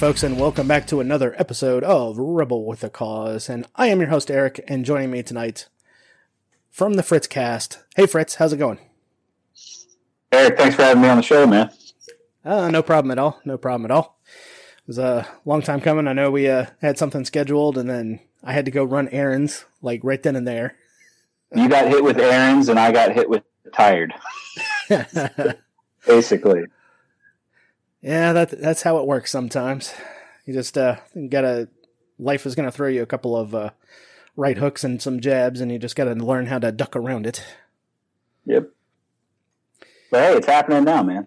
Folks, and welcome back to another episode of Rebel with a Cause. And I am your host, Eric, and joining me tonight from the Fritz cast. Hey, Fritz, how's it going? Eric, thanks for having me on the show, man. Uh, no problem at all. No problem at all. It was a long time coming. I know we uh, had something scheduled, and then I had to go run errands, like right then and there. You got hit with errands, and I got hit with tired. Basically. Yeah, that that's how it works sometimes. You just uh gotta life is gonna throw you a couple of uh, right hooks and some jabs, and you just gotta learn how to duck around it. Yep. But hey, it's happening now, man.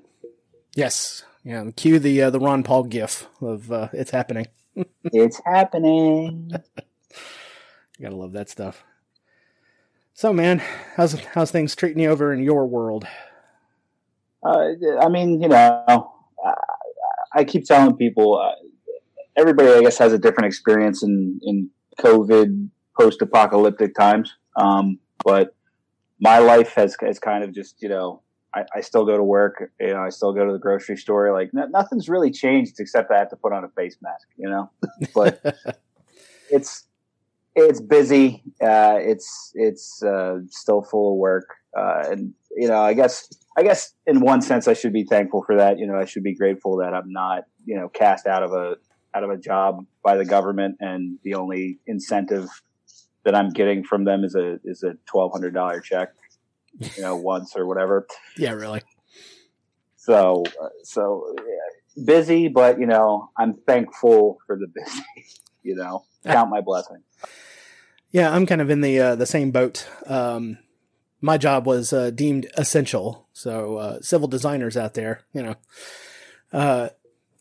Yes. Yeah. Cue the uh, the Ron Paul gif of uh, it's happening. it's happening. you gotta love that stuff. So, man, how's how's things treating you over in your world? Uh, I mean, you know, I keep telling people, uh, everybody, I guess, has a different experience in in COVID post-apocalyptic times. Um, but my life has has kind of just, you know, I, I, still go to work. You know, I still go to the grocery store. Like n- nothing's really changed except I have to put on a face mask. You know, but it's it's busy. Uh, it's it's uh, still full of work, uh, and you know, I guess I guess in one sense I should be thankful for that. You know, I should be grateful that I'm not, you know, cast out of a out of a job by the government and the only incentive that I'm getting from them is a is a twelve hundred dollar check, you know, once or whatever. Yeah, really. So uh, so yeah, busy, but you know, I'm thankful for the busy. You know, count my blessings. Yeah, I'm kind of in the uh, the same boat. Um, my job was uh, deemed essential. So uh, civil designers out there, you know, uh,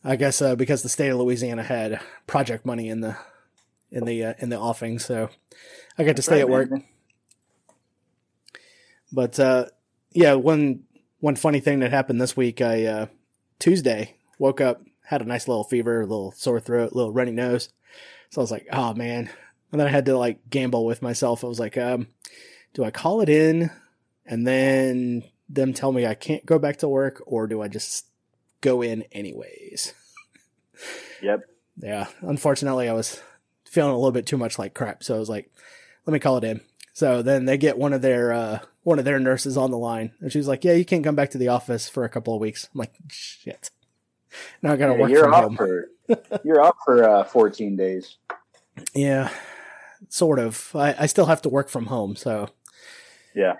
I guess uh, because the state of Louisiana had project money in the in the uh, in the offing, so I got to stay right, at work. Man. But uh, yeah, one one funny thing that happened this week, I Tuesday woke up, had a nice little fever, a little sore throat, a little runny nose. So I was like, oh man. And then I had to like gamble with myself. I was like, um, do I call it in and then them tell me I can't go back to work or do I just go in anyways? Yep. yeah. Unfortunately, I was feeling a little bit too much like crap. So I was like, let me call it in. So then they get one of their, uh, one of their nurses on the line and she's like, yeah, you can't come back to the office for a couple of weeks. I'm like, shit. Now I got to yeah, work you're from off home. For, you're off for, uh, 14 days. Yeah sort of. I, I still have to work from home, so yeah,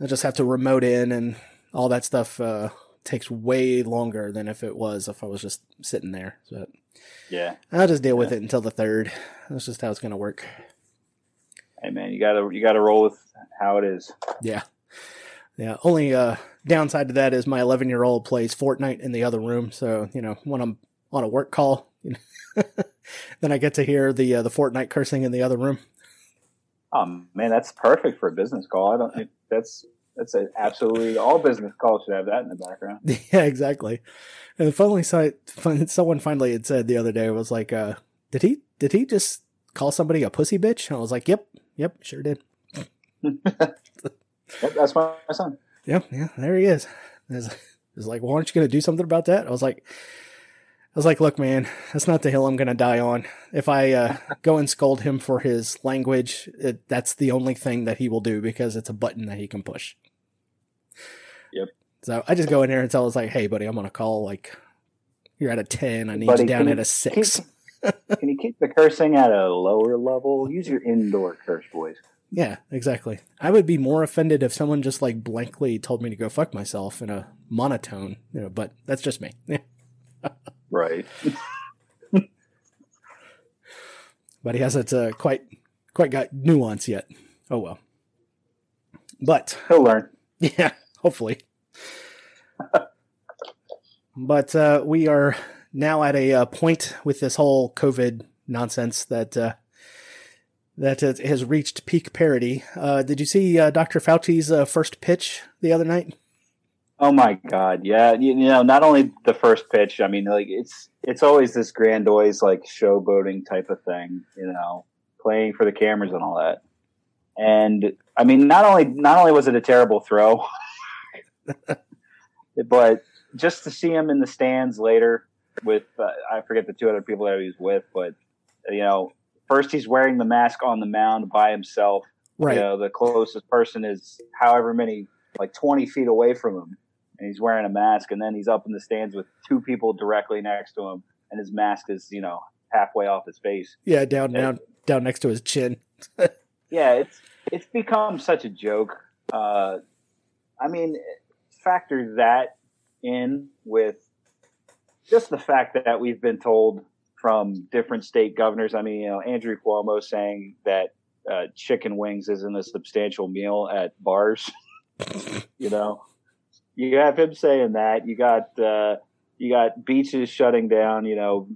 I just have to remote in and all that stuff. Uh, takes way longer than if it was if I was just sitting there. So yeah, I'll just deal with it until the third. That's just how it's gonna work. Hey man, you gotta you gotta roll with how it is. Yeah, yeah. Only uh, downside to that is my 11 year old plays Fortnite in the other room. So you know when I'm on a work call, you know, then I get to hear the uh, the Fortnite cursing in the other rom. Oh man, that's perfect for a business call. I don't. That's that's a, absolutely all business calls should have that in the background. Yeah, exactly. And finally, someone finally had said the other day was like, uh, "Did he did he just call somebody a pussy bitch?" And I was like, "Yep, yep, sure did." yep, that's my son. Yep, yeah, there he is. It's like, well, aren't you going to do something about that? I was like, was like, look, man, that's not the hill I'm going to die on. If I uh, go and scold him for his language, it, that's the only thing that he will do because it's a button that he can push. Yep. So I just go in there and tell us like, hey, buddy, I'm on a call. Like, you're at a 10. I need buddy, you down at a 6. Keep, can you keep the cursing at a lower level? Use your indoor curse voice. Yeah, exactly. I would be more offended if someone just like blankly told me to go fuck myself in a monotone, you know, but that's just me. Right. but he hasn't uh, quite quite got nuance yet. Oh well. But he'll learn. Yeah, hopefully. but uh, we are now at a uh, point with this whole COVID nonsense that uh, that has reached peak parody. Uh, did you see uh, Dr. Fauci's uh, first pitch the other night? Oh my God, yeah. You, you, know, not only the first pitch. I mean, like it's it's always this grand grandiose, like showboating type of thing. You know, playing for the cameras and all that. And I mean, not only not only was it a terrible throw, but just to see him in the stands later, with uh, I forget the two other people that he was with, but you know, first he's wearing the mask on the mound by himself. Right. You know, the closest person is however many, like twenty feet away from him, and he's wearing a mask. And then he's up in the stands with two people directly next to him, and his mask is you know halfway off his face. Yeah, down down down next to his chin. yeah, it's it's become such a joke. Uh, I mean, factor that in with just the fact that we've been told from different state governors. I mean, you know, Andrew Cuomo saying that uh, chicken wings isn't a substantial meal at bars. you know, you have him saying that. You got uh, you got beaches shutting down. You know,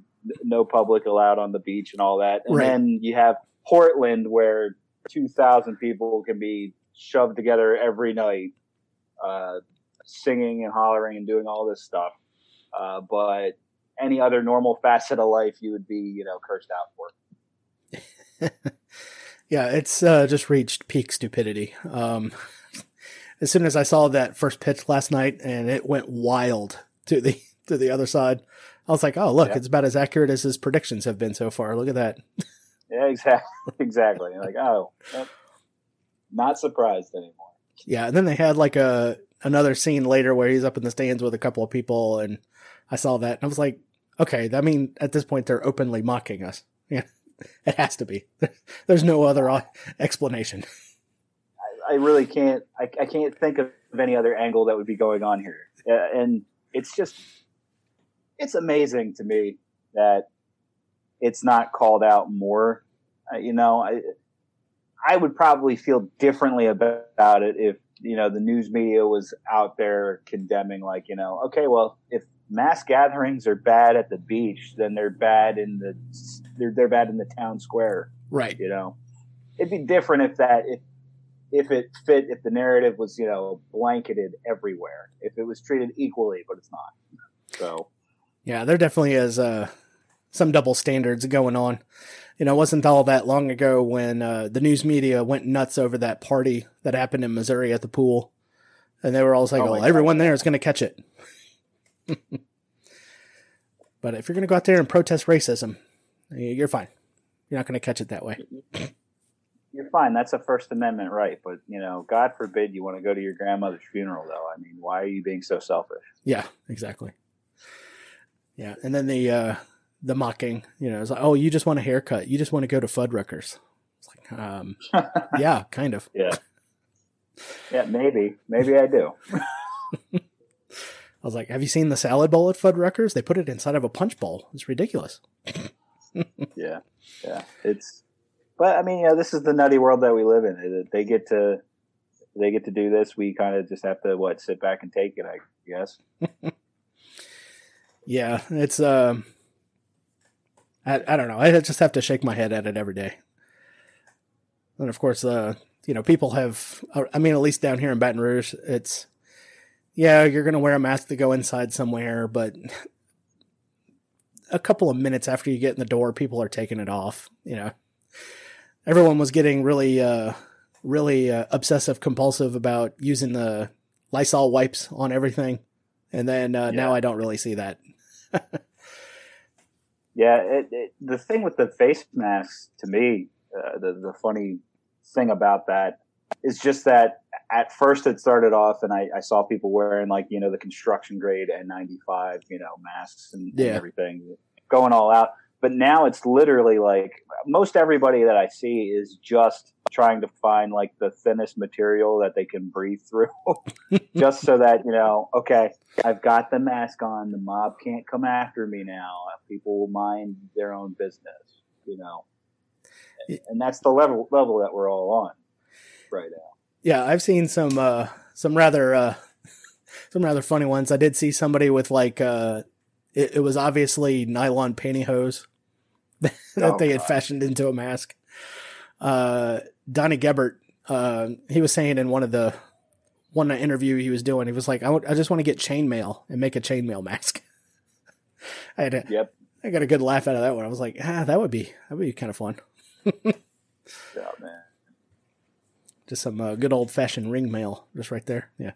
no public allowed on the beach and all that. And Right. then you have Portland where two thousand people can be shoved together every night, uh, singing and hollering and doing all this stuff. Uh, but any other normal facet of life, you would be, you know, cursed out for. Yeah, it's uh, just reached peak stupidity. Um, as soon as I saw that first pitch last night and it went wild to the to the other side, I was like, "Oh, look, Yeah. it's about as accurate as his predictions have been so far. Look at that." Yeah, exactly, exactly. Like, oh, not surprised anymore. Yeah, and then they had like a another scene later where he's up in the stands with a couple of people, and I saw that and I was like, "Okay, I mean, at this point they're openly mocking us. Yeah, it has to be. There's no other uh, explanation." I really can't. I, I can't think of any other angle that would be going on here. Uh, and it's just, it's amazing to me that it's not called out more. Uh, you know, I, I would probably feel differently about it if you know the news media was out there condemning, like you know, okay, well, if mass gatherings are bad at the beach, then they're bad in the they're they're bad in the town square Right. you know it'd be different if that if if it fit if the narrative was you know blanketed everywhere if it was treated equally but it's not so Yeah, there definitely is uh, some double standards going on. You know, it wasn't all that long ago when uh, the news media went nuts over that party that happened in Missouri at the pool. And they were all like, Oh oh, everyone there is going to catch it. but if you're going to go out there and protest racism, you're fine. You're not going to catch it that way. You're fine that's a first amendment right but you know god forbid you want to go to your grandmother's funeral though i mean why are you being so selfish Yeah, exactly. Yeah, and then the uh, the mocking, you know, it's like, oh, you just want a haircut, you just want to go to Fuddruckers. It's like, um, yeah, kind of. yeah yeah maybe maybe i do I was like, have you seen the salad bowl at Fuddruckers? They put it inside of a punch bowl. It's ridiculous. yeah yeah it's but i mean you know this is the nutty world that we live in they get to they get to do this we kind of just have to what sit back and take it i guess Yeah, it's um, I I don't know. I just have to shake my head at it every day. And of course, uh, you know, people have. I mean, at least down here in Baton Rouge, it's yeah, you're gonna wear a mask to go inside somewhere, but a couple of minutes after you get in the door, people are taking it off. You know, everyone was getting really, uh, really uh, obsessive compulsive about using the Lysol wipes on everything, and then uh, now I don't really see that. Yeah, it, it, the thing with the face masks, to me, uh, the the funny thing about that is just that at first it started off, and I, I saw people wearing like you know the construction grade N95, you know, masks and, and everything, going all out. But now it's literally like most everybody that I see is just trying to find like the thinnest material that they can breathe through, just so that you know, okay, I've got the mask on. The mob can't come after me now. People will mind their own business, you know. And that's the level level that we're all on right now. Yeah, I've seen some uh some rather uh some rather funny ones. I did see somebody with like uh it, it was obviously nylon pantyhose that Oh, they had God. fashioned into a mask. Uh Donnie Gebert, uh he was saying in one of the one interview he was doing, he was like, I would- I just want to get chainmail and make a chainmail mask. I had a, Yep. I got a good laugh out of that one. I was like, ah, that would be that would be kind of fun. Yeah, man. Just some uh, good old fashioned ring mail, just right there. Yeah.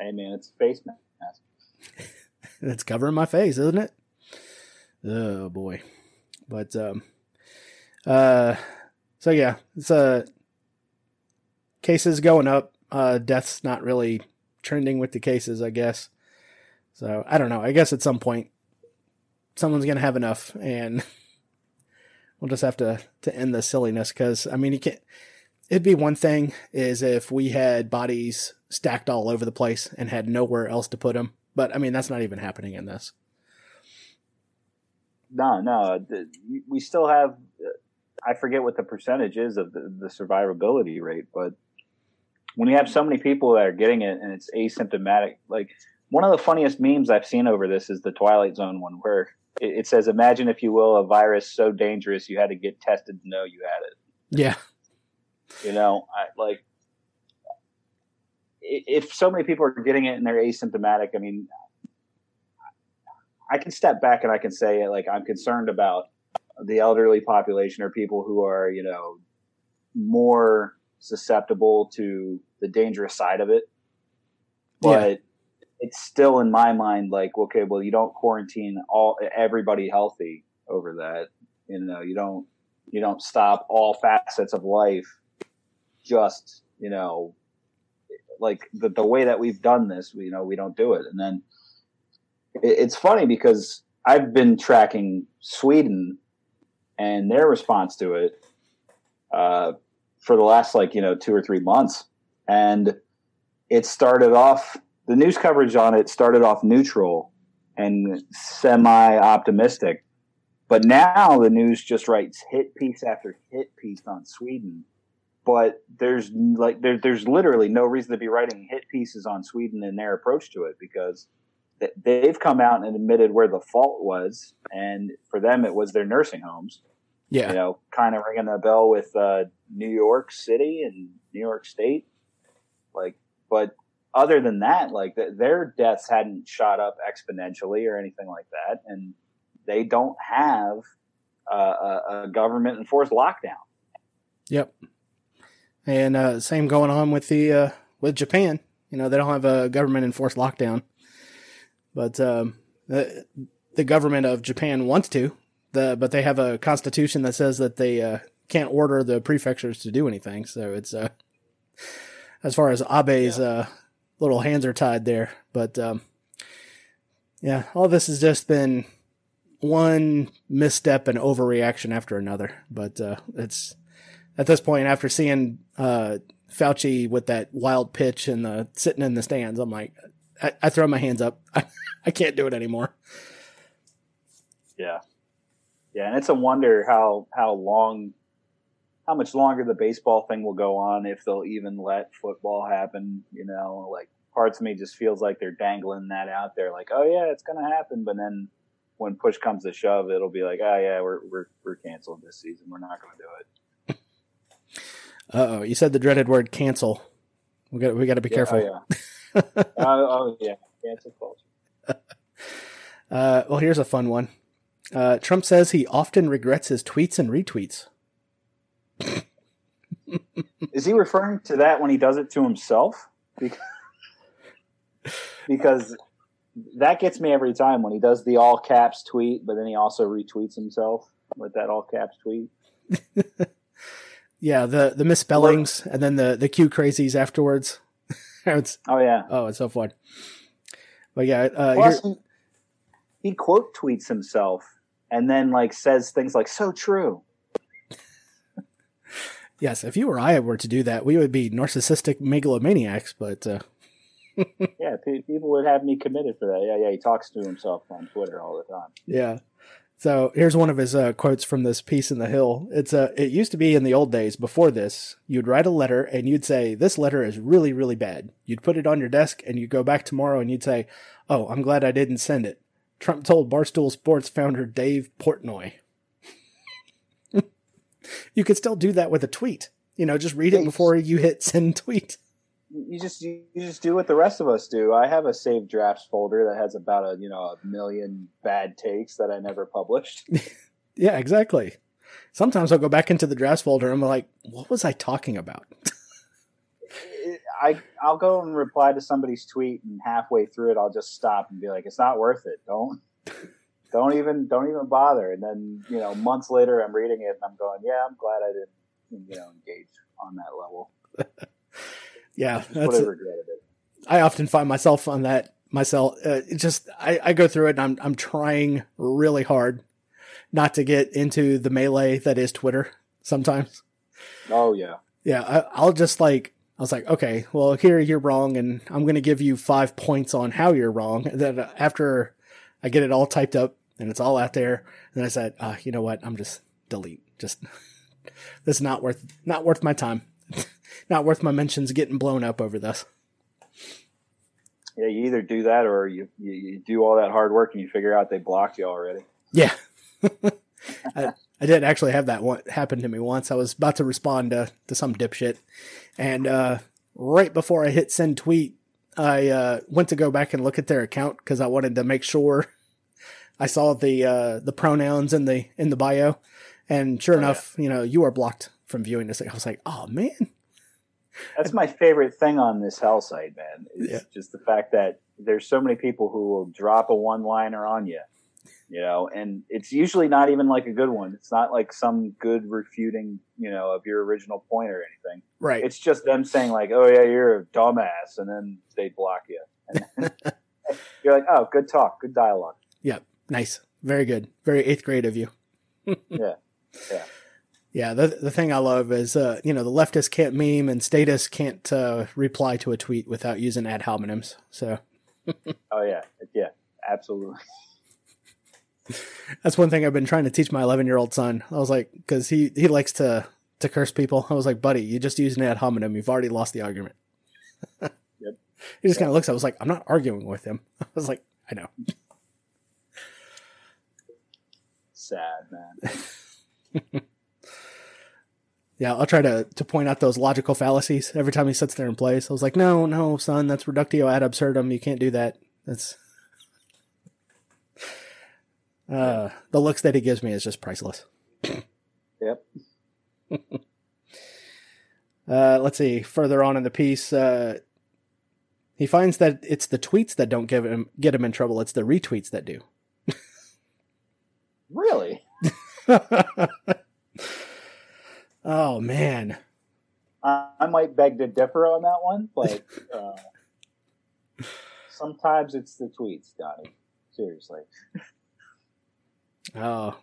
Hey, man, it's face mask. it's covering my face, isn't it? Oh boy. But um uh so yeah, it's uh cases going up. Uh deaths not really trending with the cases, I guess. So I don't know. I guess at some point someone's gonna have enough and we'll just have to to end the silliness because I mean you can't it'd be one thing is if we had bodies stacked all over the place and had nowhere else to put them. But I mean, that's not even happening in this. No, no, we still have. Uh, I forget what the percentage is of the, the survivability rate, but when you have so many people that are getting it and it's asymptomatic, like one of the funniest memes I've seen over this is the Twilight Zone one, where it, it says, "Imagine, if you will, a virus so dangerous you had to get tested to know you had it." Yeah, you know, I, like if so many people are getting it and they're asymptomatic, I mean, I can step back and I can say like I'm concerned about the elderly population or people who are you know more susceptible to the dangerous side of it. But yeah. it's still in my mind like okay, well you don't quarantine all everybody healthy over that. You know, you don't you don't stop all facets of life just you know like the, the way that we've done this we, you know we don't do it and then it's funny because i've been tracking sweden and their response to it uh, for the last like you know two or three months. And it started off the news coverage on it started off neutral and semi optimistic but now the news just writes hit piece after hit piece on sweden. But there's like there, there's literally no reason to be writing hit pieces on Sweden and their approach to it because they've come out and admitted where the fault was, and for them it was their nursing homes. Yeah, you know, kind of ringing the bell with uh, New York City and New York State, like, but other than that, like the, their deaths hadn't shot up exponentially or anything like that, and they don't have uh, a, a government enforced lockdown. Yep and uh, same going on with the uh, with Japan. You know, they don't have a government enforced lockdown, but um, the the government of Japan wants to. The but they have a constitution that says that they uh, can't order the prefectures to do anything. So it's uh, as far as Abe's yeah. uh, little hands are tied there. But um, yeah, all this has just been one misstep and overreaction after another. But uh, it's at this point, after seeing uh, Fauci with that wild pitch and the sitting in the stands, I'm like, I, I throw my hands up. I, I can't do it anymore. Yeah, yeah, and it's a wonder how how long, how much longer the baseball thing will go on if they'll even let football happen. You know, like parts of me just feels like they're dangling that out there, like, oh yeah, it's gonna happen, but then when push comes to shove, it'll be like, oh yeah, we're we're we're canceling this season. We're not gonna do it. Uh oh, you said the dreaded word cancel. We got we got to be yeah, careful. Oh yeah. oh, oh yeah, cancel culture. uh, well, here's a fun one. Uh, Trump says he often regrets his tweets and retweets. Is he referring to that when he does it to himself? Because, because that gets me every time when he does the all caps tweet, but then he also retweets himself with that all caps tweet. Yeah, the the misspellings and then the the Q crazies afterwards. It's, oh yeah. Oh, it's so fun. But yeah, uh, Plus, he, he quote tweets himself and then like says things like "so true." yes, if you or I were to do that, we would be narcissistic megalomaniacs. But uh... yeah, people would have me committed for that. Yeah, yeah. He talks to himself on Twitter all the time. Yeah. So here's one of his uh, quotes from this piece in the Hill. It's uh, it used to be in the old days before this. You'd write a letter and you'd say this letter is really really bad. You'd put it on your desk and you'd go back tomorrow and you'd say, "Oh, I'm glad I didn't send it." Trump told Barstool Sports founder Dave Portnoy. you could still do that with a tweet. You know, just read it before you hit send tweet you just you just do what the rest of us do. I have a saved drafts folder that has about a you know a million bad takes that I never published. yeah, exactly. Sometimes I'll go back into the drafts folder and I'm like, what was I talking about? I I'll go and reply to somebody's tweet, and halfway through it, I'll just stop and be like, "It's not worth it. Don't don't even don't even bother." And then you know, months later, I'm reading it and I'm going, "Yeah, I'm glad I didn't you know engage on that level." yeah, That's what I. I often find myself on that myself. Uh, it just I, I go through it and I'm I'm trying really hard not to get into the melee that is Twitter sometimes. Oh yeah, yeah. I, I'll just like I was like, okay, well here you're wrong, and I'm gonna give you five points on how you're wrong. And then after I get it all typed up and it's all out there, and I said, uh, you know what? I'm just delete. Just this is not worth not worth my time. not worth my mentions getting blown up over this. Yeah, you either do that or you, you, you do all that hard work and you figure out they blocked you already. Yeah. I, I did actually have that one happen to me once. I was about to respond to, to some dipshit. And uh, right before I hit send tweet, I uh, went to go back and look at their account because I wanted to make sure I saw the uh, the pronouns in the in the bio. And sure oh, enough, yeah. you know, you are blocked from viewing this. I was like, oh man. That's my favorite thing on this hell site, man. Is yeah. just the fact that there's so many people who will drop a one liner on you you know, and it's usually not even like a good one. It's not like some good refuting, you know, of your original point or anything. Right. It's just them saying like, "Oh yeah, you're a dumbass," and then they block you. And you're like, "Oh, good talk, good dialogue." Yep, nice, very good, very eighth grade of you. yeah, yeah. Yeah, the the thing I love is uh, you know the leftists can't meme and status can't uh, reply to a tweet without using ad hominems. So. oh yeah, yeah, absolutely. That's one thing I've been trying to teach my 11 year old son. I was like, because he he likes to to curse people. I was like, buddy, you just used an ad hominem. You've already lost the argument. yep. He just kind of looks. I was like, I'm not arguing with him. I was like, I know. Sad man. Yeah, I'll try to to point out those logical fallacies every time he sits there and plays. I was like, no, no, son, that's reductio ad absurdum. You can't do that. That's uh, the looks that he gives me is just priceless. yep. uh, let's see. Further on in the piece, uh, he finds that it's the tweets that don't give him get him in trouble. It's the retweets that do. really? oh man. I might beg to differ on that one, but uh, sometimes it's the tweets, Donnie. Seriously. Oh,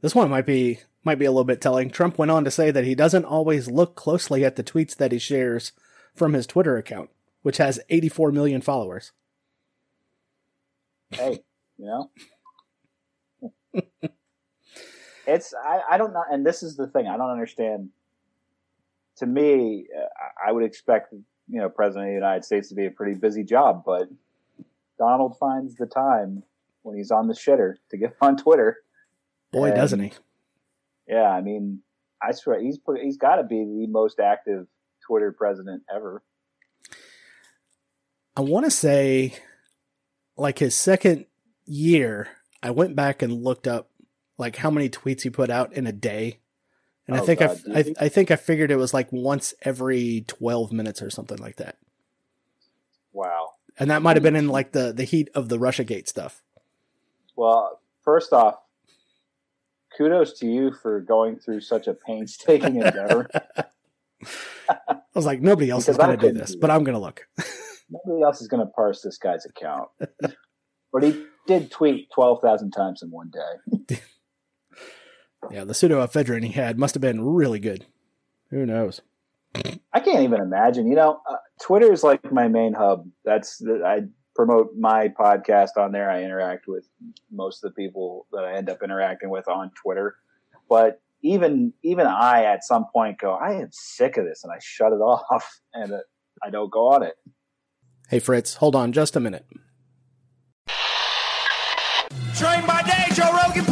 this one might be might be a little bit telling. Trump went on to say that he doesn't always look closely at the tweets that he shares from his Twitter account, which has 84 million followers. Hey, you know, it's I, I don't know, and this is the thing I don't understand. To me, I would expect you know President of the United States to be a pretty busy job, but Donald finds the time when he's on the shitter to get on Twitter. Boy, and, doesn't he! Yeah, I mean, I swear he's he's got to be the most active Twitter president ever. I want to say, like his second year, I went back and looked up like how many tweets he put out in a day, and oh, I think God, I, I I think I figured it was like once every twelve minutes or something like that. Wow! And that might have been in like the the heat of the RussiaGate stuff. Well, first off, kudos to you for going through such a painstaking endeavor. I was like, nobody else is going to do this, do but I'm going to look. nobody else is going to parse this guy's account. but he did tweet 12,000 times in one day. yeah, the pseudoephedrine he had must have been really good. Who knows? I can't even imagine. You know, uh, Twitter is like my main hub. That's I promote my podcast on there. I interact with most of the people that I end up interacting with on Twitter. But even even I at some point go, I am sick of this, and I shut it off, and I don't go on it. Hey Fritz, hold on just a minute. Train by day, Joe Rogan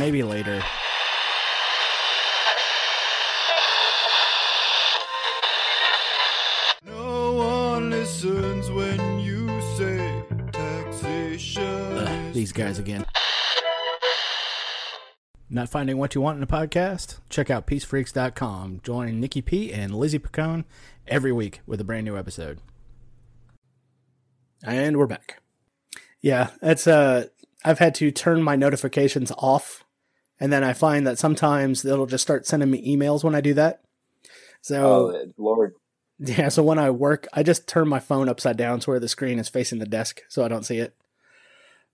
maybe later. No one listens when you say taxation. Ugh, these guys again. Not finding what you want in a podcast? Check out peacefreaks.com. Join Nikki P and Lizzie Picone every week with a brand new episode. And we're back. Yeah, that's uh I've had to turn my notifications off and then I find that sometimes it'll just start sending me emails when I do that. So oh Lord. Yeah, so when I work, I just turn my phone upside down to where the screen is facing the desk so I don't see it.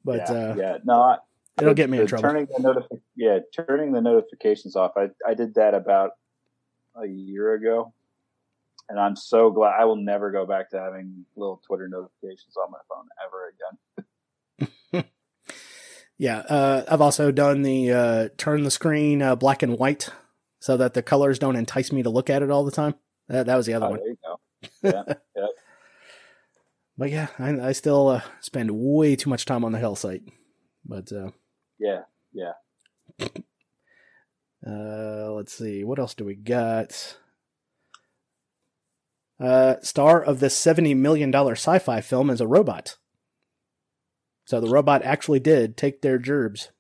But yeah, uh yeah. no, I, it'll get me in trouble. Turning the notifi- yeah, turning the notifications off. I I did that about a year ago, and I'm so glad. I will never go back to having little Twitter notifications on my phone ever again. Yeah, uh, I've also done the uh, turn the screen uh, black and white so that the colors don't entice me to look at it all the time. That, that was the other Oh, one. there you go. Yeah, yeah. But yeah, I, I still uh, spend way too much time on the Hell site. But uh, Yeah, yeah. uh, let's see, what else do we got? Uh, star of this seventy million dollar sci-fi film is a robot. So the robot actually did take their gerbs.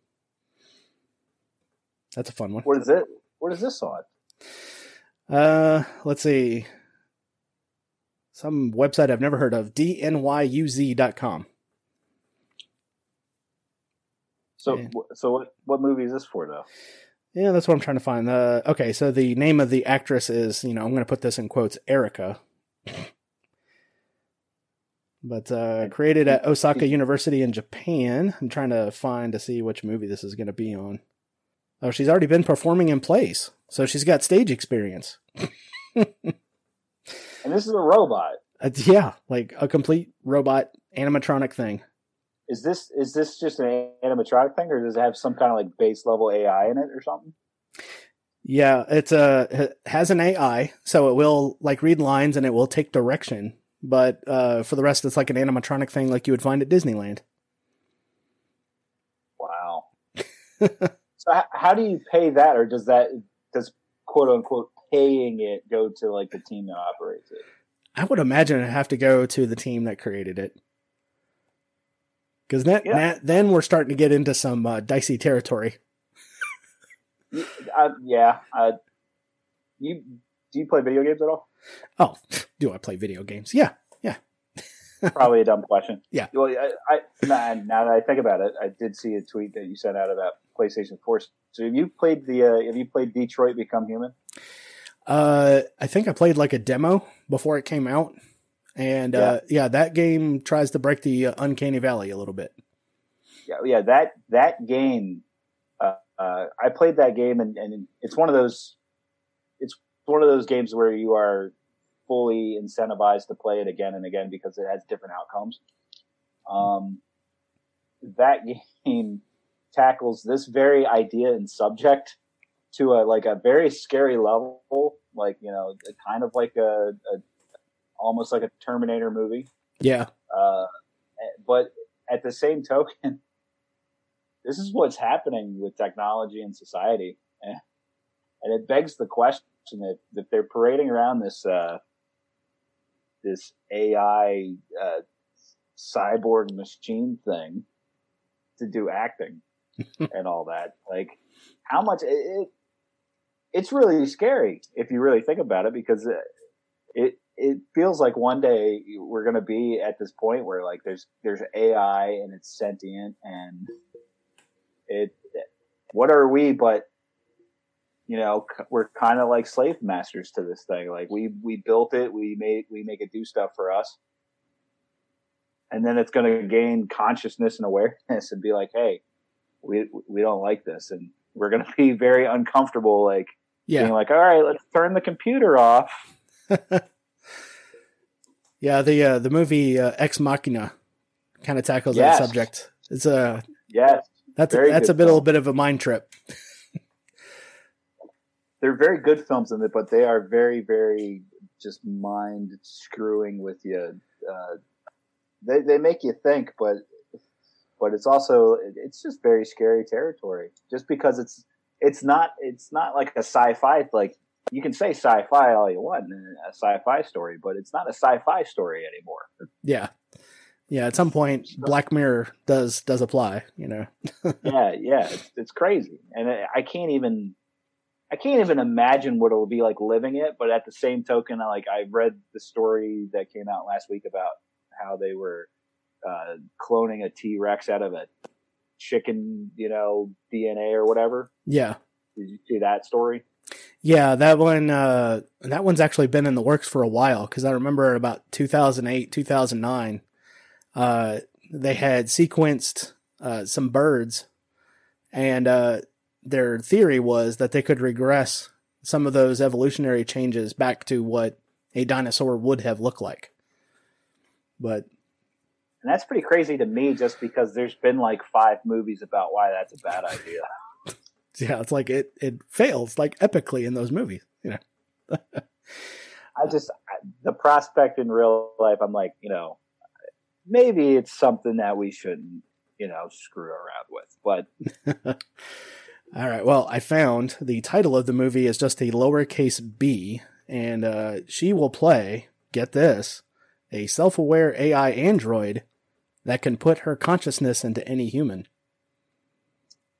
That's a fun one. What is it? What is this on? Uh, let's see. Some website I've never heard of, dnyuz.com. So, Yeah. so what? What movie is this for, though? Yeah, that's what I'm trying to find. Uh, okay, so the name of the actress is, you know, I'm going to put this in quotes, Erica. But uh, created at Osaka University in Japan. I'm trying to find to see which movie this is going to be on. Oh, she's already been performing in plays, so she's got stage experience. And this is a robot. Uh, yeah, like a complete robot animatronic thing. Is this is this just an animatronic thing, or does it have some kind of like base level AI in it or something? Yeah, it's a it has an AI, so it will like read lines and it will take direction. But uh, for the rest, it's like an animatronic thing, like you would find at Disneyland. Wow. so how, how do you pay that, or does that does quote unquote paying it go to like the team that operates it? I would imagine it'd have to go to the team that created it, because then Yeah. then we're starting to get into some uh, dicey territory. Uh, yeah. Uh, you do you play video games at all? Oh, do I play video games? Yeah, yeah. Probably a dumb question. Yeah. Well, I, I now, that I think about it, I did see a tweet that you sent out about PlayStation Four. So have you played the? Uh, have you played Detroit Become Human? Uh, I think I played like a demo before it came out, and uh, yeah, that game tries to break the uh, uncanny valley a little bit. yeah, yeah, that that game. Uh, uh, I played that game, and, and it's one of those. One of those games where you are fully incentivized to play it again and again because it has different outcomes. Um, that game tackles this very idea and subject to a like a very scary level, like you know, kind of like a, a almost like a Terminator movie. Yeah, Uh, but at the same token, this is what's happening with technology and society, and it begs the question if, if they're parading around this uh, this AI uh, cyborg machine thing to do acting and all that, like how much it, it it's really scary if you really think about it because it, it it feels like one day we're going to be at this point where like there's there's AI and it's sentient and it what are we but you know we're kind of like slave masters to this thing like we we built it we made we make it do stuff for us and then it's going to gain consciousness and awareness and be like hey we we don't like this and we're going to be very uncomfortable like being yeah, like all right let's turn the computer off yeah. The uh, the movie uh, Ex Machina kind of tackles Yes. that subject. It's a yes that's a, that's a bit, little bit of a mind trip. They're very good films in it, but they are very, very just mind screwing with you. Uh, they they make you think, but but it's also it's just very scary territory. Just because it's it's not it's not like a sci-fi like you can say sci-fi all you want in a sci-fi story, but it's not a sci-fi story anymore. Yeah. Yeah, at some point Black Mirror does does apply, you know. yeah, yeah, it's, it's crazy, and I can't even, I can't even imagine what it'll be like living it. But at the same token, I like I read the story that came out last week about how they were uh, cloning a T Rex out of a chicken, you know, DNA or whatever. Yeah. Did you see that story? Yeah, that one uh that one's actually been in the works for a while cuz I remember about 2008, 2009 uh they had sequenced uh some birds and uh their theory was that they could regress some of those evolutionary changes back to what a dinosaur would have looked like. But And that's pretty crazy to me just because there's been like five movies about why that's a bad idea. yeah, it's like it it fails like epically in those movies, you know. I just the prospect in real life. I'm like, you know, maybe it's something that we shouldn't, you know, screw around with. But All right. Well, I found the title of the movie is just a lowercase b, and uh, she will play, get this, a self aware AI android that can put her consciousness into any human.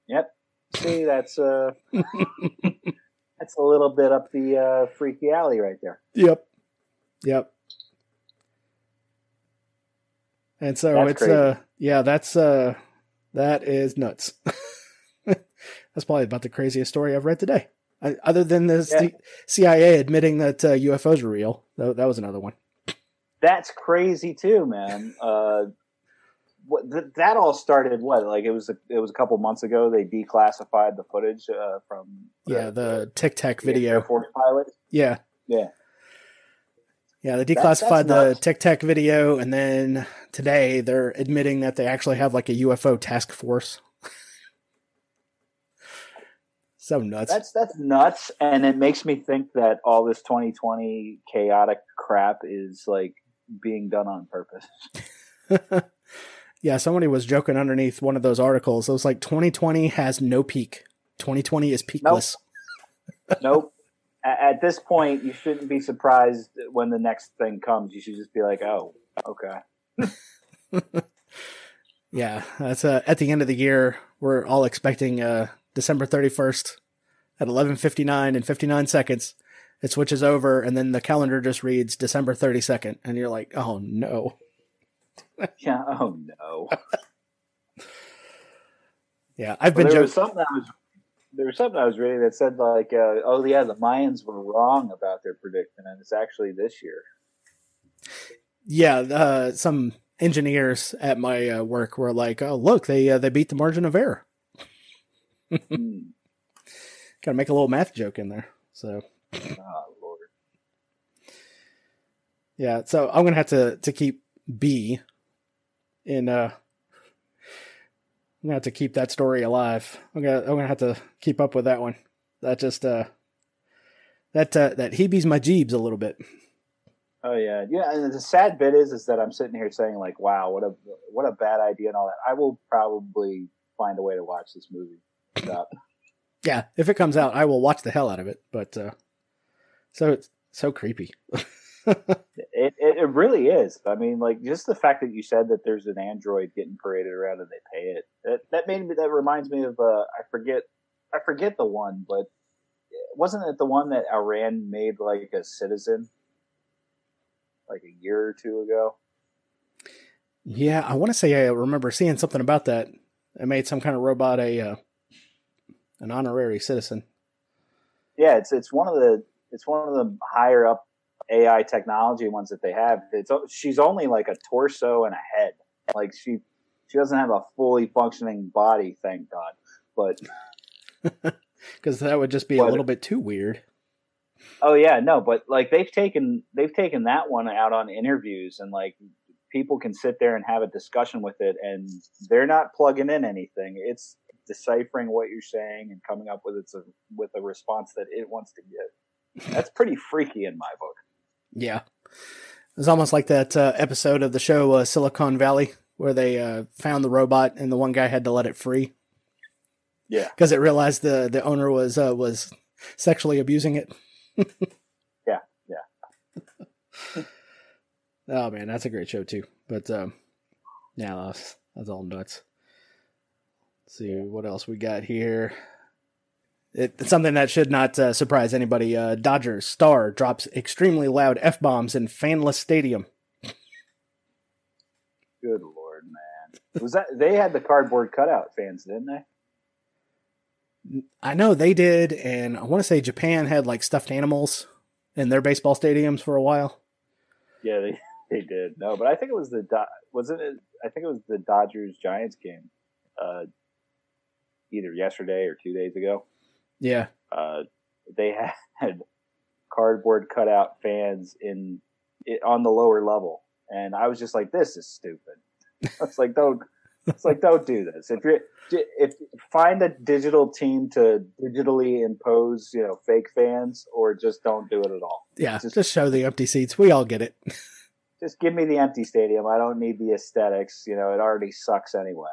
yep, see, that's uh, that's a little bit up the uh, freaky alley right there. Yep. Yep. And so That's it's crazy. uh yeah, that's uh that is nuts. that's probably about the craziest story I've read today. I, other than the Yeah. CIA admitting that uh, UFOs are real. That, that was another one. That's crazy too, man. Uh, what th- that all started? What like it was a, it was a couple months ago. They declassified the footage uh, from Yeah, the Tic Tac the Air video. Force pilot. Yeah. Yeah. Yeah, they declassified that's the. Tic Tac video, and then today they're admitting that they actually have like a UFO task force. So nuts. That's that's nuts, and it makes me think that all this 2020 chaotic crap is like being done on purpose. yeah, somebody was joking underneath one of those articles. It was like 2020 has no peak. 2020 is peakless. nope. A- At this point, you shouldn't be surprised when the next thing comes. You should just be like, "Oh, okay." Yeah, that's uh, at the end of the year. We're all expecting uh, December 31st at 11:59 and 59 seconds. It switches over, and then the calendar just reads December 32nd, and you're like, "Oh no!" Yeah. Oh no. Yeah, I've Well, been there was joking. something I was there was something I was reading that said like, uh, "Oh yeah, the Mayans were wrong about their prediction, and it's actually this year." Yeah, uh, some engineers at my uh, work were like, "Oh, look, they uh, they beat the margin of error." Hmm. Got to make a little math joke in there. So oh lord. yeah, so I'm gonna have to to keep B in. uh I'm gonna have to keep that story alive. I'm gonna I'm gonna have to keep up with that one. That just uh that uh, that heebies my jeebs a little bit. Oh yeah, yeah. And the sad bit is, is that I'm sitting here saying like, "Wow, what a what a bad idea," and all that. I will probably find a way to watch this movie. Stop. Yeah, if it comes out, I will watch the hell out of it. But uh so it's so creepy. It, it it really is. I mean, like just the fact that you said that there's an android getting paraded around and they pay it. That that made me. That reminds me of. Uh, I forget. I forget the one, but wasn't it the one that Iran made like a citizen, like a year or two ago? Yeah, I want to say I remember seeing something about that. It made some kind of robot a uh, an honorary citizen. Yeah, it's it's one of the it's one of the higher up AI technology ones that they have. It's she's only like a torso and a head. Like she she doesn't have a fully functioning body, thank God. But because that would just be a little bit too weird. oh yeah, no, but like they've taken they've taken that one out on interviews and like people can sit there and have a discussion with it and they're not plugging in anything. It's deciphering what you're saying and coming up with its a, with a response that it wants to get. That's pretty freaky in my book. Yeah, it was almost like that uh, episode of the show uh, Silicon Valley where they uh, found the robot and the one guy had to let it free Yeah. because it realized the the owner was uh, was sexually abusing it. yeah, yeah. oh man, that's a great show too. But um, yeah, that's that's all nuts. Let's see what else we got here. It, it's something that should not uh, surprise anybody. Uh, Dodgers star drops extremely loud f bombs in fanless stadium. Good lord, man. Was that they had the cardboard cutout fans, didn't they? I know they did, and I want to say Japan had like stuffed animals in their baseball stadiums for a while. Yeah, they they did. No, but I think it was the wasn't it? I think it was the Dodgers Giants game, uh, either yesterday or two days ago. Yeah, Uh, they had cardboard cutout fans in it, on the lower level, and I was just like, "This is stupid." It's like don't. It's like don't do this. If you're if find a digital team to digitally impose, you know, fake fans, or just don't do it at all. yeah. Just- Just show the empty seats. We all get it. Just give me the empty stadium. I don't need the aesthetics. You know, it already sucks anyway.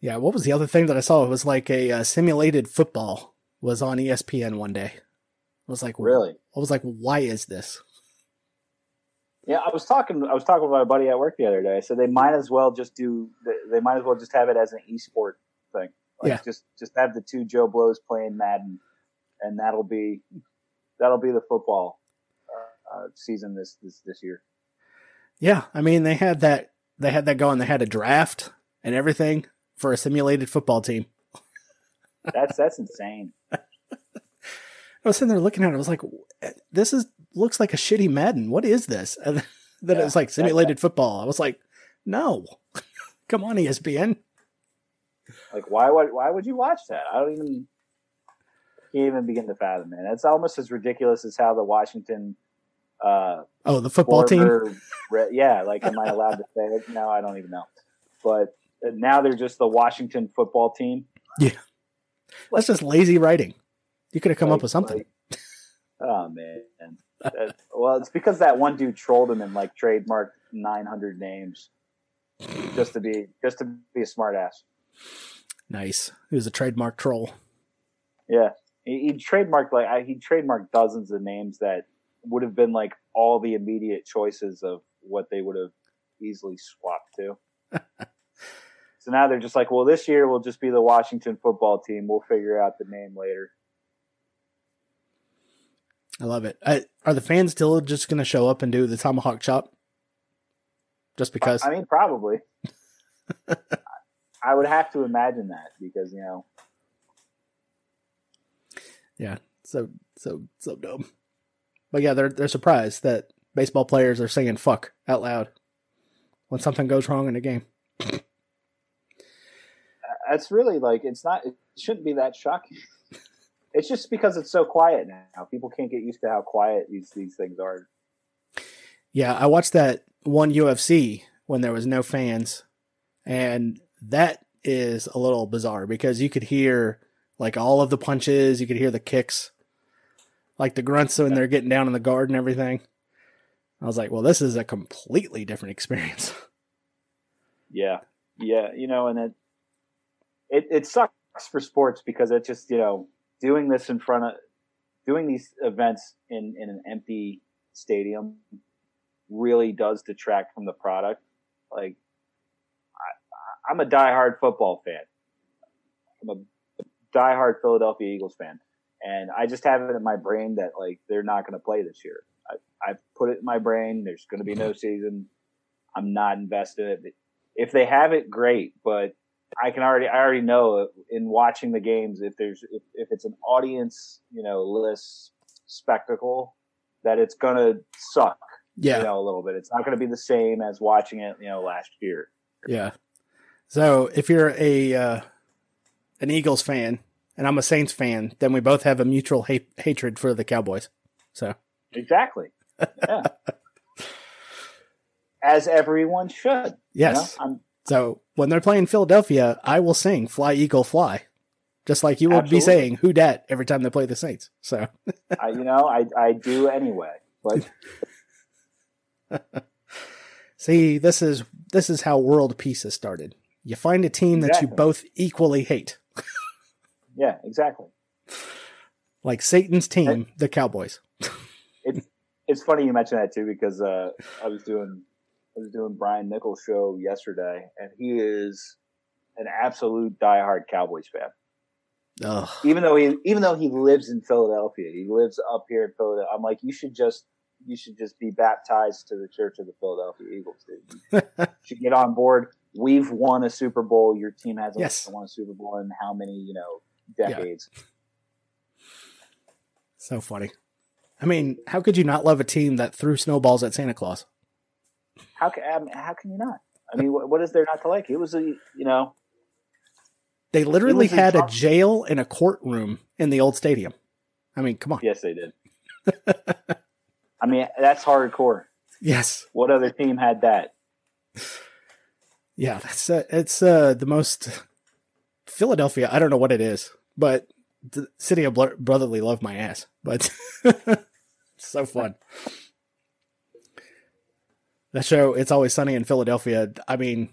Yeah, what was the other thing that I saw? It was like a uh, simulated football was on ESPN one day. I was like, Really? I was like, why is this? Yeah, I was talking. I was talking with my buddy at work the other day. I said they might as well just do. They might as well just have it as an esport thing. Like Yeah. just just have the two Joe Blows playing Madden, and that'll be that'll be the football uh, uh, season this this this year. Yeah, I mean they had that they had that going. They had a draft and everything for a simulated football team. That's that's insane. I was sitting there looking at it. I was like, this is looks like a shitty Madden. What is this? And then Yeah, it was like simulated football. I was like, no, come on, ESPN. Like why would why would you watch that? I don't even can't even begin to fathom it. It's almost as ridiculous as how the Washington uh, Oh, the football team. former yeah, like am I allowed to say it? No, I don't even know. But Uh, now they're just the Washington football team. Yeah, that's just lazy writing. You could have come Like- up with something. like- oh man. That- well, it's because that one dude trolled him and like trademarked 900 names just to be just to be a smartass. nice. He was a trademark troll. Yeah, he, he trademarked like I, he trademarked dozens of names that would have been like all the immediate choices of what they would have easily swapped to. so now they're just like, well, this year we'll just be the Washington football team. We'll figure out the name later. I love it. I, are the fans still just going to show up and do the tomahawk chop? Just because? I mean, probably. I would have to imagine that because you know, yeah. So so so dumb. But yeah, they're they're surprised that baseball players are saying "fuck" out loud when something goes wrong in a game. that's really like it's not. It shouldn't be that shocking. It's just because it's so quiet now. People can't get used to how quiet these these things are. Yeah, I watched that one UFC when there was no fans, and that is a little bizarre because you could hear like all of the punches, you could hear the kicks, like the grunts when they're getting down in the guard and everything. I was like, well, this is a completely different experience. Yeah, yeah, you know, and it it it sucks for sports because it just you know doing this in front of doing these events in in an empty stadium really does detract from the product. Like, I, I'm a diehard football fan. I'm a diehard Philadelphia Eagles fan, and I just have it in my brain that like they're not going to play this year. I, I put it in my brain. There's going to be no season. I'm not invested. If they have it, great. But I can already, I already know in watching the games if there's if, if it's an audience, you know, list spectacle, that it's going to suck. Yeah, You know, a little bit. It's not going to be the same as watching it, you know, last year. yeah. So if you're a uh, an Eagles fan and I'm a Saints fan, then we both have a mutual hate, hatred for the Cowboys. So Exactly. Yeah. as everyone should. you know? yes, I'm So when they're playing Philadelphia, I will sing "Fly Eagle Fly," just like you will be saying "Who Dat" every time they play the Saints. So I, you know, I, I do anyway. But see, this is this is how world peace has started. You find a team that you both equally hate. yeah, exactly. like Satan's team, the Cowboys. It's it's funny you mentioned that too because uh, I was doing was doing Brian Nichols' show yesterday, and he is an absolute diehard Cowboys fan. Ugh. Even though he even though he lives in Philadelphia, he lives up here in Philadelphia. I'm like, you should just you should just be baptized to the Church of the Philadelphia Eagles, dude. You should get on board. We've won a Super Bowl. Your team hasn't Yes. won a Super Bowl in how many you know Yeah. decades? So funny. I mean, how could you not love a team that threw snowballs at Santa Claus? How can I mean, how can you not? I mean, what, what is there not to like? It was a you know They literally had a Trump- jail and a courtroom in the old stadium. I mean, come on. yes they did. I mean that's hardcore. Yes. What other team had that? Yeah, that's uh, it's uh, the most Philadelphia. I don't know what it is, but the city of brotherly love my ass. But so fun. That show, it's always sunny in Philadelphia. I mean,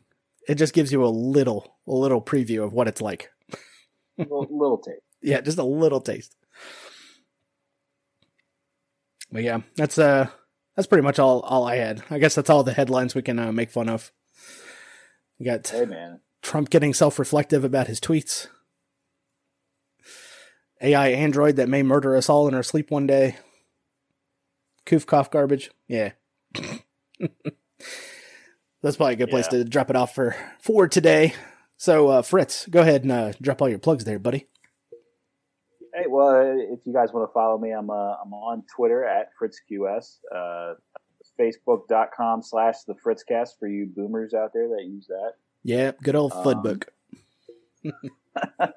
it just gives you a little, a little preview of what it's like. little, little tape. Yeah, just a little taste. But yeah, that's uh, that's pretty much all all I had. I guess that's all the headlines we can uh, make fun of. We got Hey man, Trump getting self reflective about his tweets. AI android that may murder us all in our sleep one day. Koof cough garbage. Yeah. That's probably a good place Yeah. to drop it off for for today. So uh, Fritz, go ahead and uh, drop all your plugs there, buddy. Hey, well, if you guys want to follow me, I'm uh, I'm on Twitter at FritzQS, uh, Facebook.com slash the Fritzcast for you boomers out there that use that. Yeah, good old Um, Fudbook.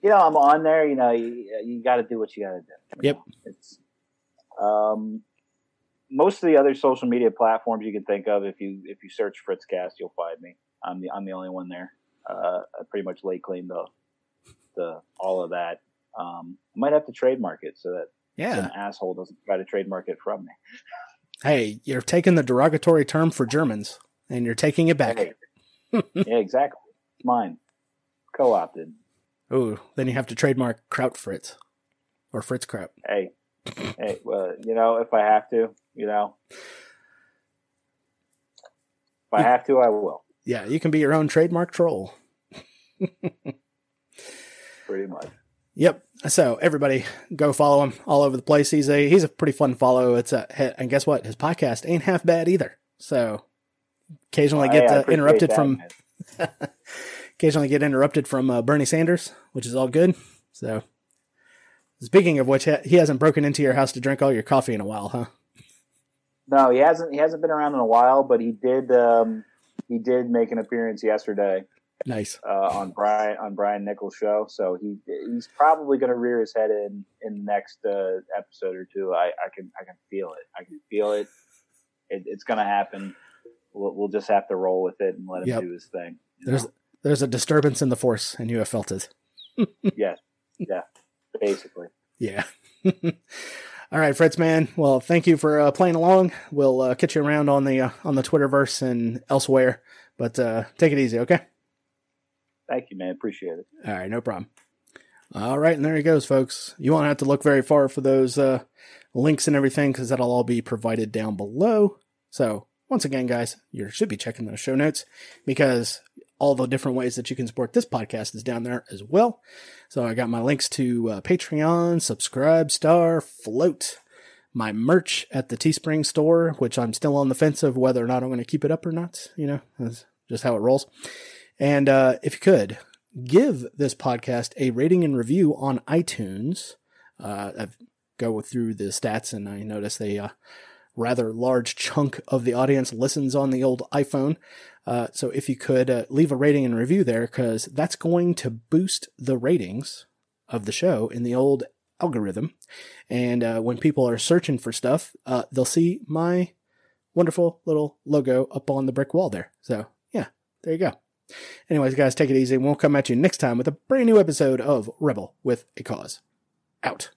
You know, I'm on there. You know, you, you got to do what you got to do. Yep. know. It's um, most of the other social media platforms you can think of. If you if you search Fritzcast, you'll find me. I'm the I'm the only one there. Uh, I pretty much lay claim to the all of that. Um, I might have to trademark it so that Yeah. some asshole doesn't try to trademark it from me. Hey, you're taking the derogatory term for Germans and you're taking it back. Hey. yeah, exactly. It's mine. Co opted. Ooh, then you have to trademark Kraut Fritz or Fritz Kraut. Hey. Hey, well, you know, if I have to, you know. If I have to, I will. Yeah, you can be your own trademark troll. Pretty much. Yep. So everybody go follow him all over the place. He's a he's a pretty fun follow. It's a and guess what? His podcast ain't half bad either. So occasionally get I uh, interrupted that, from occasionally get interrupted from uh, Bernie Sanders, which is all good. So speaking of which, he hasn't broken into your house to drink all your coffee in a while, huh? No, he hasn't. He hasn't been around in a while, but he did. Um, he did make an appearance yesterday Nice. uh, on Brian on Brian Nichols' show. So he he's probably going to rear his head in in the next uh, episode or two. I, I can I can feel it. I can feel it. it it's going to happen. We'll, we'll just have to roll with it and let him Yep. do his thing. There's know? there's a disturbance in the force, and you have felt it. yes, yeah, basically. Yeah. All right, Fritz, man. Well, thank you for uh, playing along. We'll uh, catch you around on the uh, on the Twitterverse and elsewhere. But uh, take it easy, okay? Thank you, man. Appreciate it. All right, no problem. All right, and there he goes, folks. You won't have to look very far for those uh, links and everything because that'll all be provided down below. So, once again, guys, you should be checking those show notes because all the different ways that you can support this podcast is down there as well. So, I got my links to uh, Patreon, Subscribe, Star, Float, my merch at the Teespring store, which I'm still on the fence of whether or not I'm going to keep it up or not. You know, that's just how it rolls. And uh, if you could, give this podcast a rating and review on iTunes. Uh, I've go through the stats and I notice a uh, rather large chunk of the audience listens on the old iPhone. Uh, so if you could uh, leave a rating and review there, because that's going to boost the ratings of the show in the old algorithm. And uh, when people are searching for stuff, uh, they'll see my wonderful little logo up on the brick wall there. So yeah, there you go. Anyways, guys, take it easy. We'll come at you next time with a brand new episode of Rebel with a Cause. Out.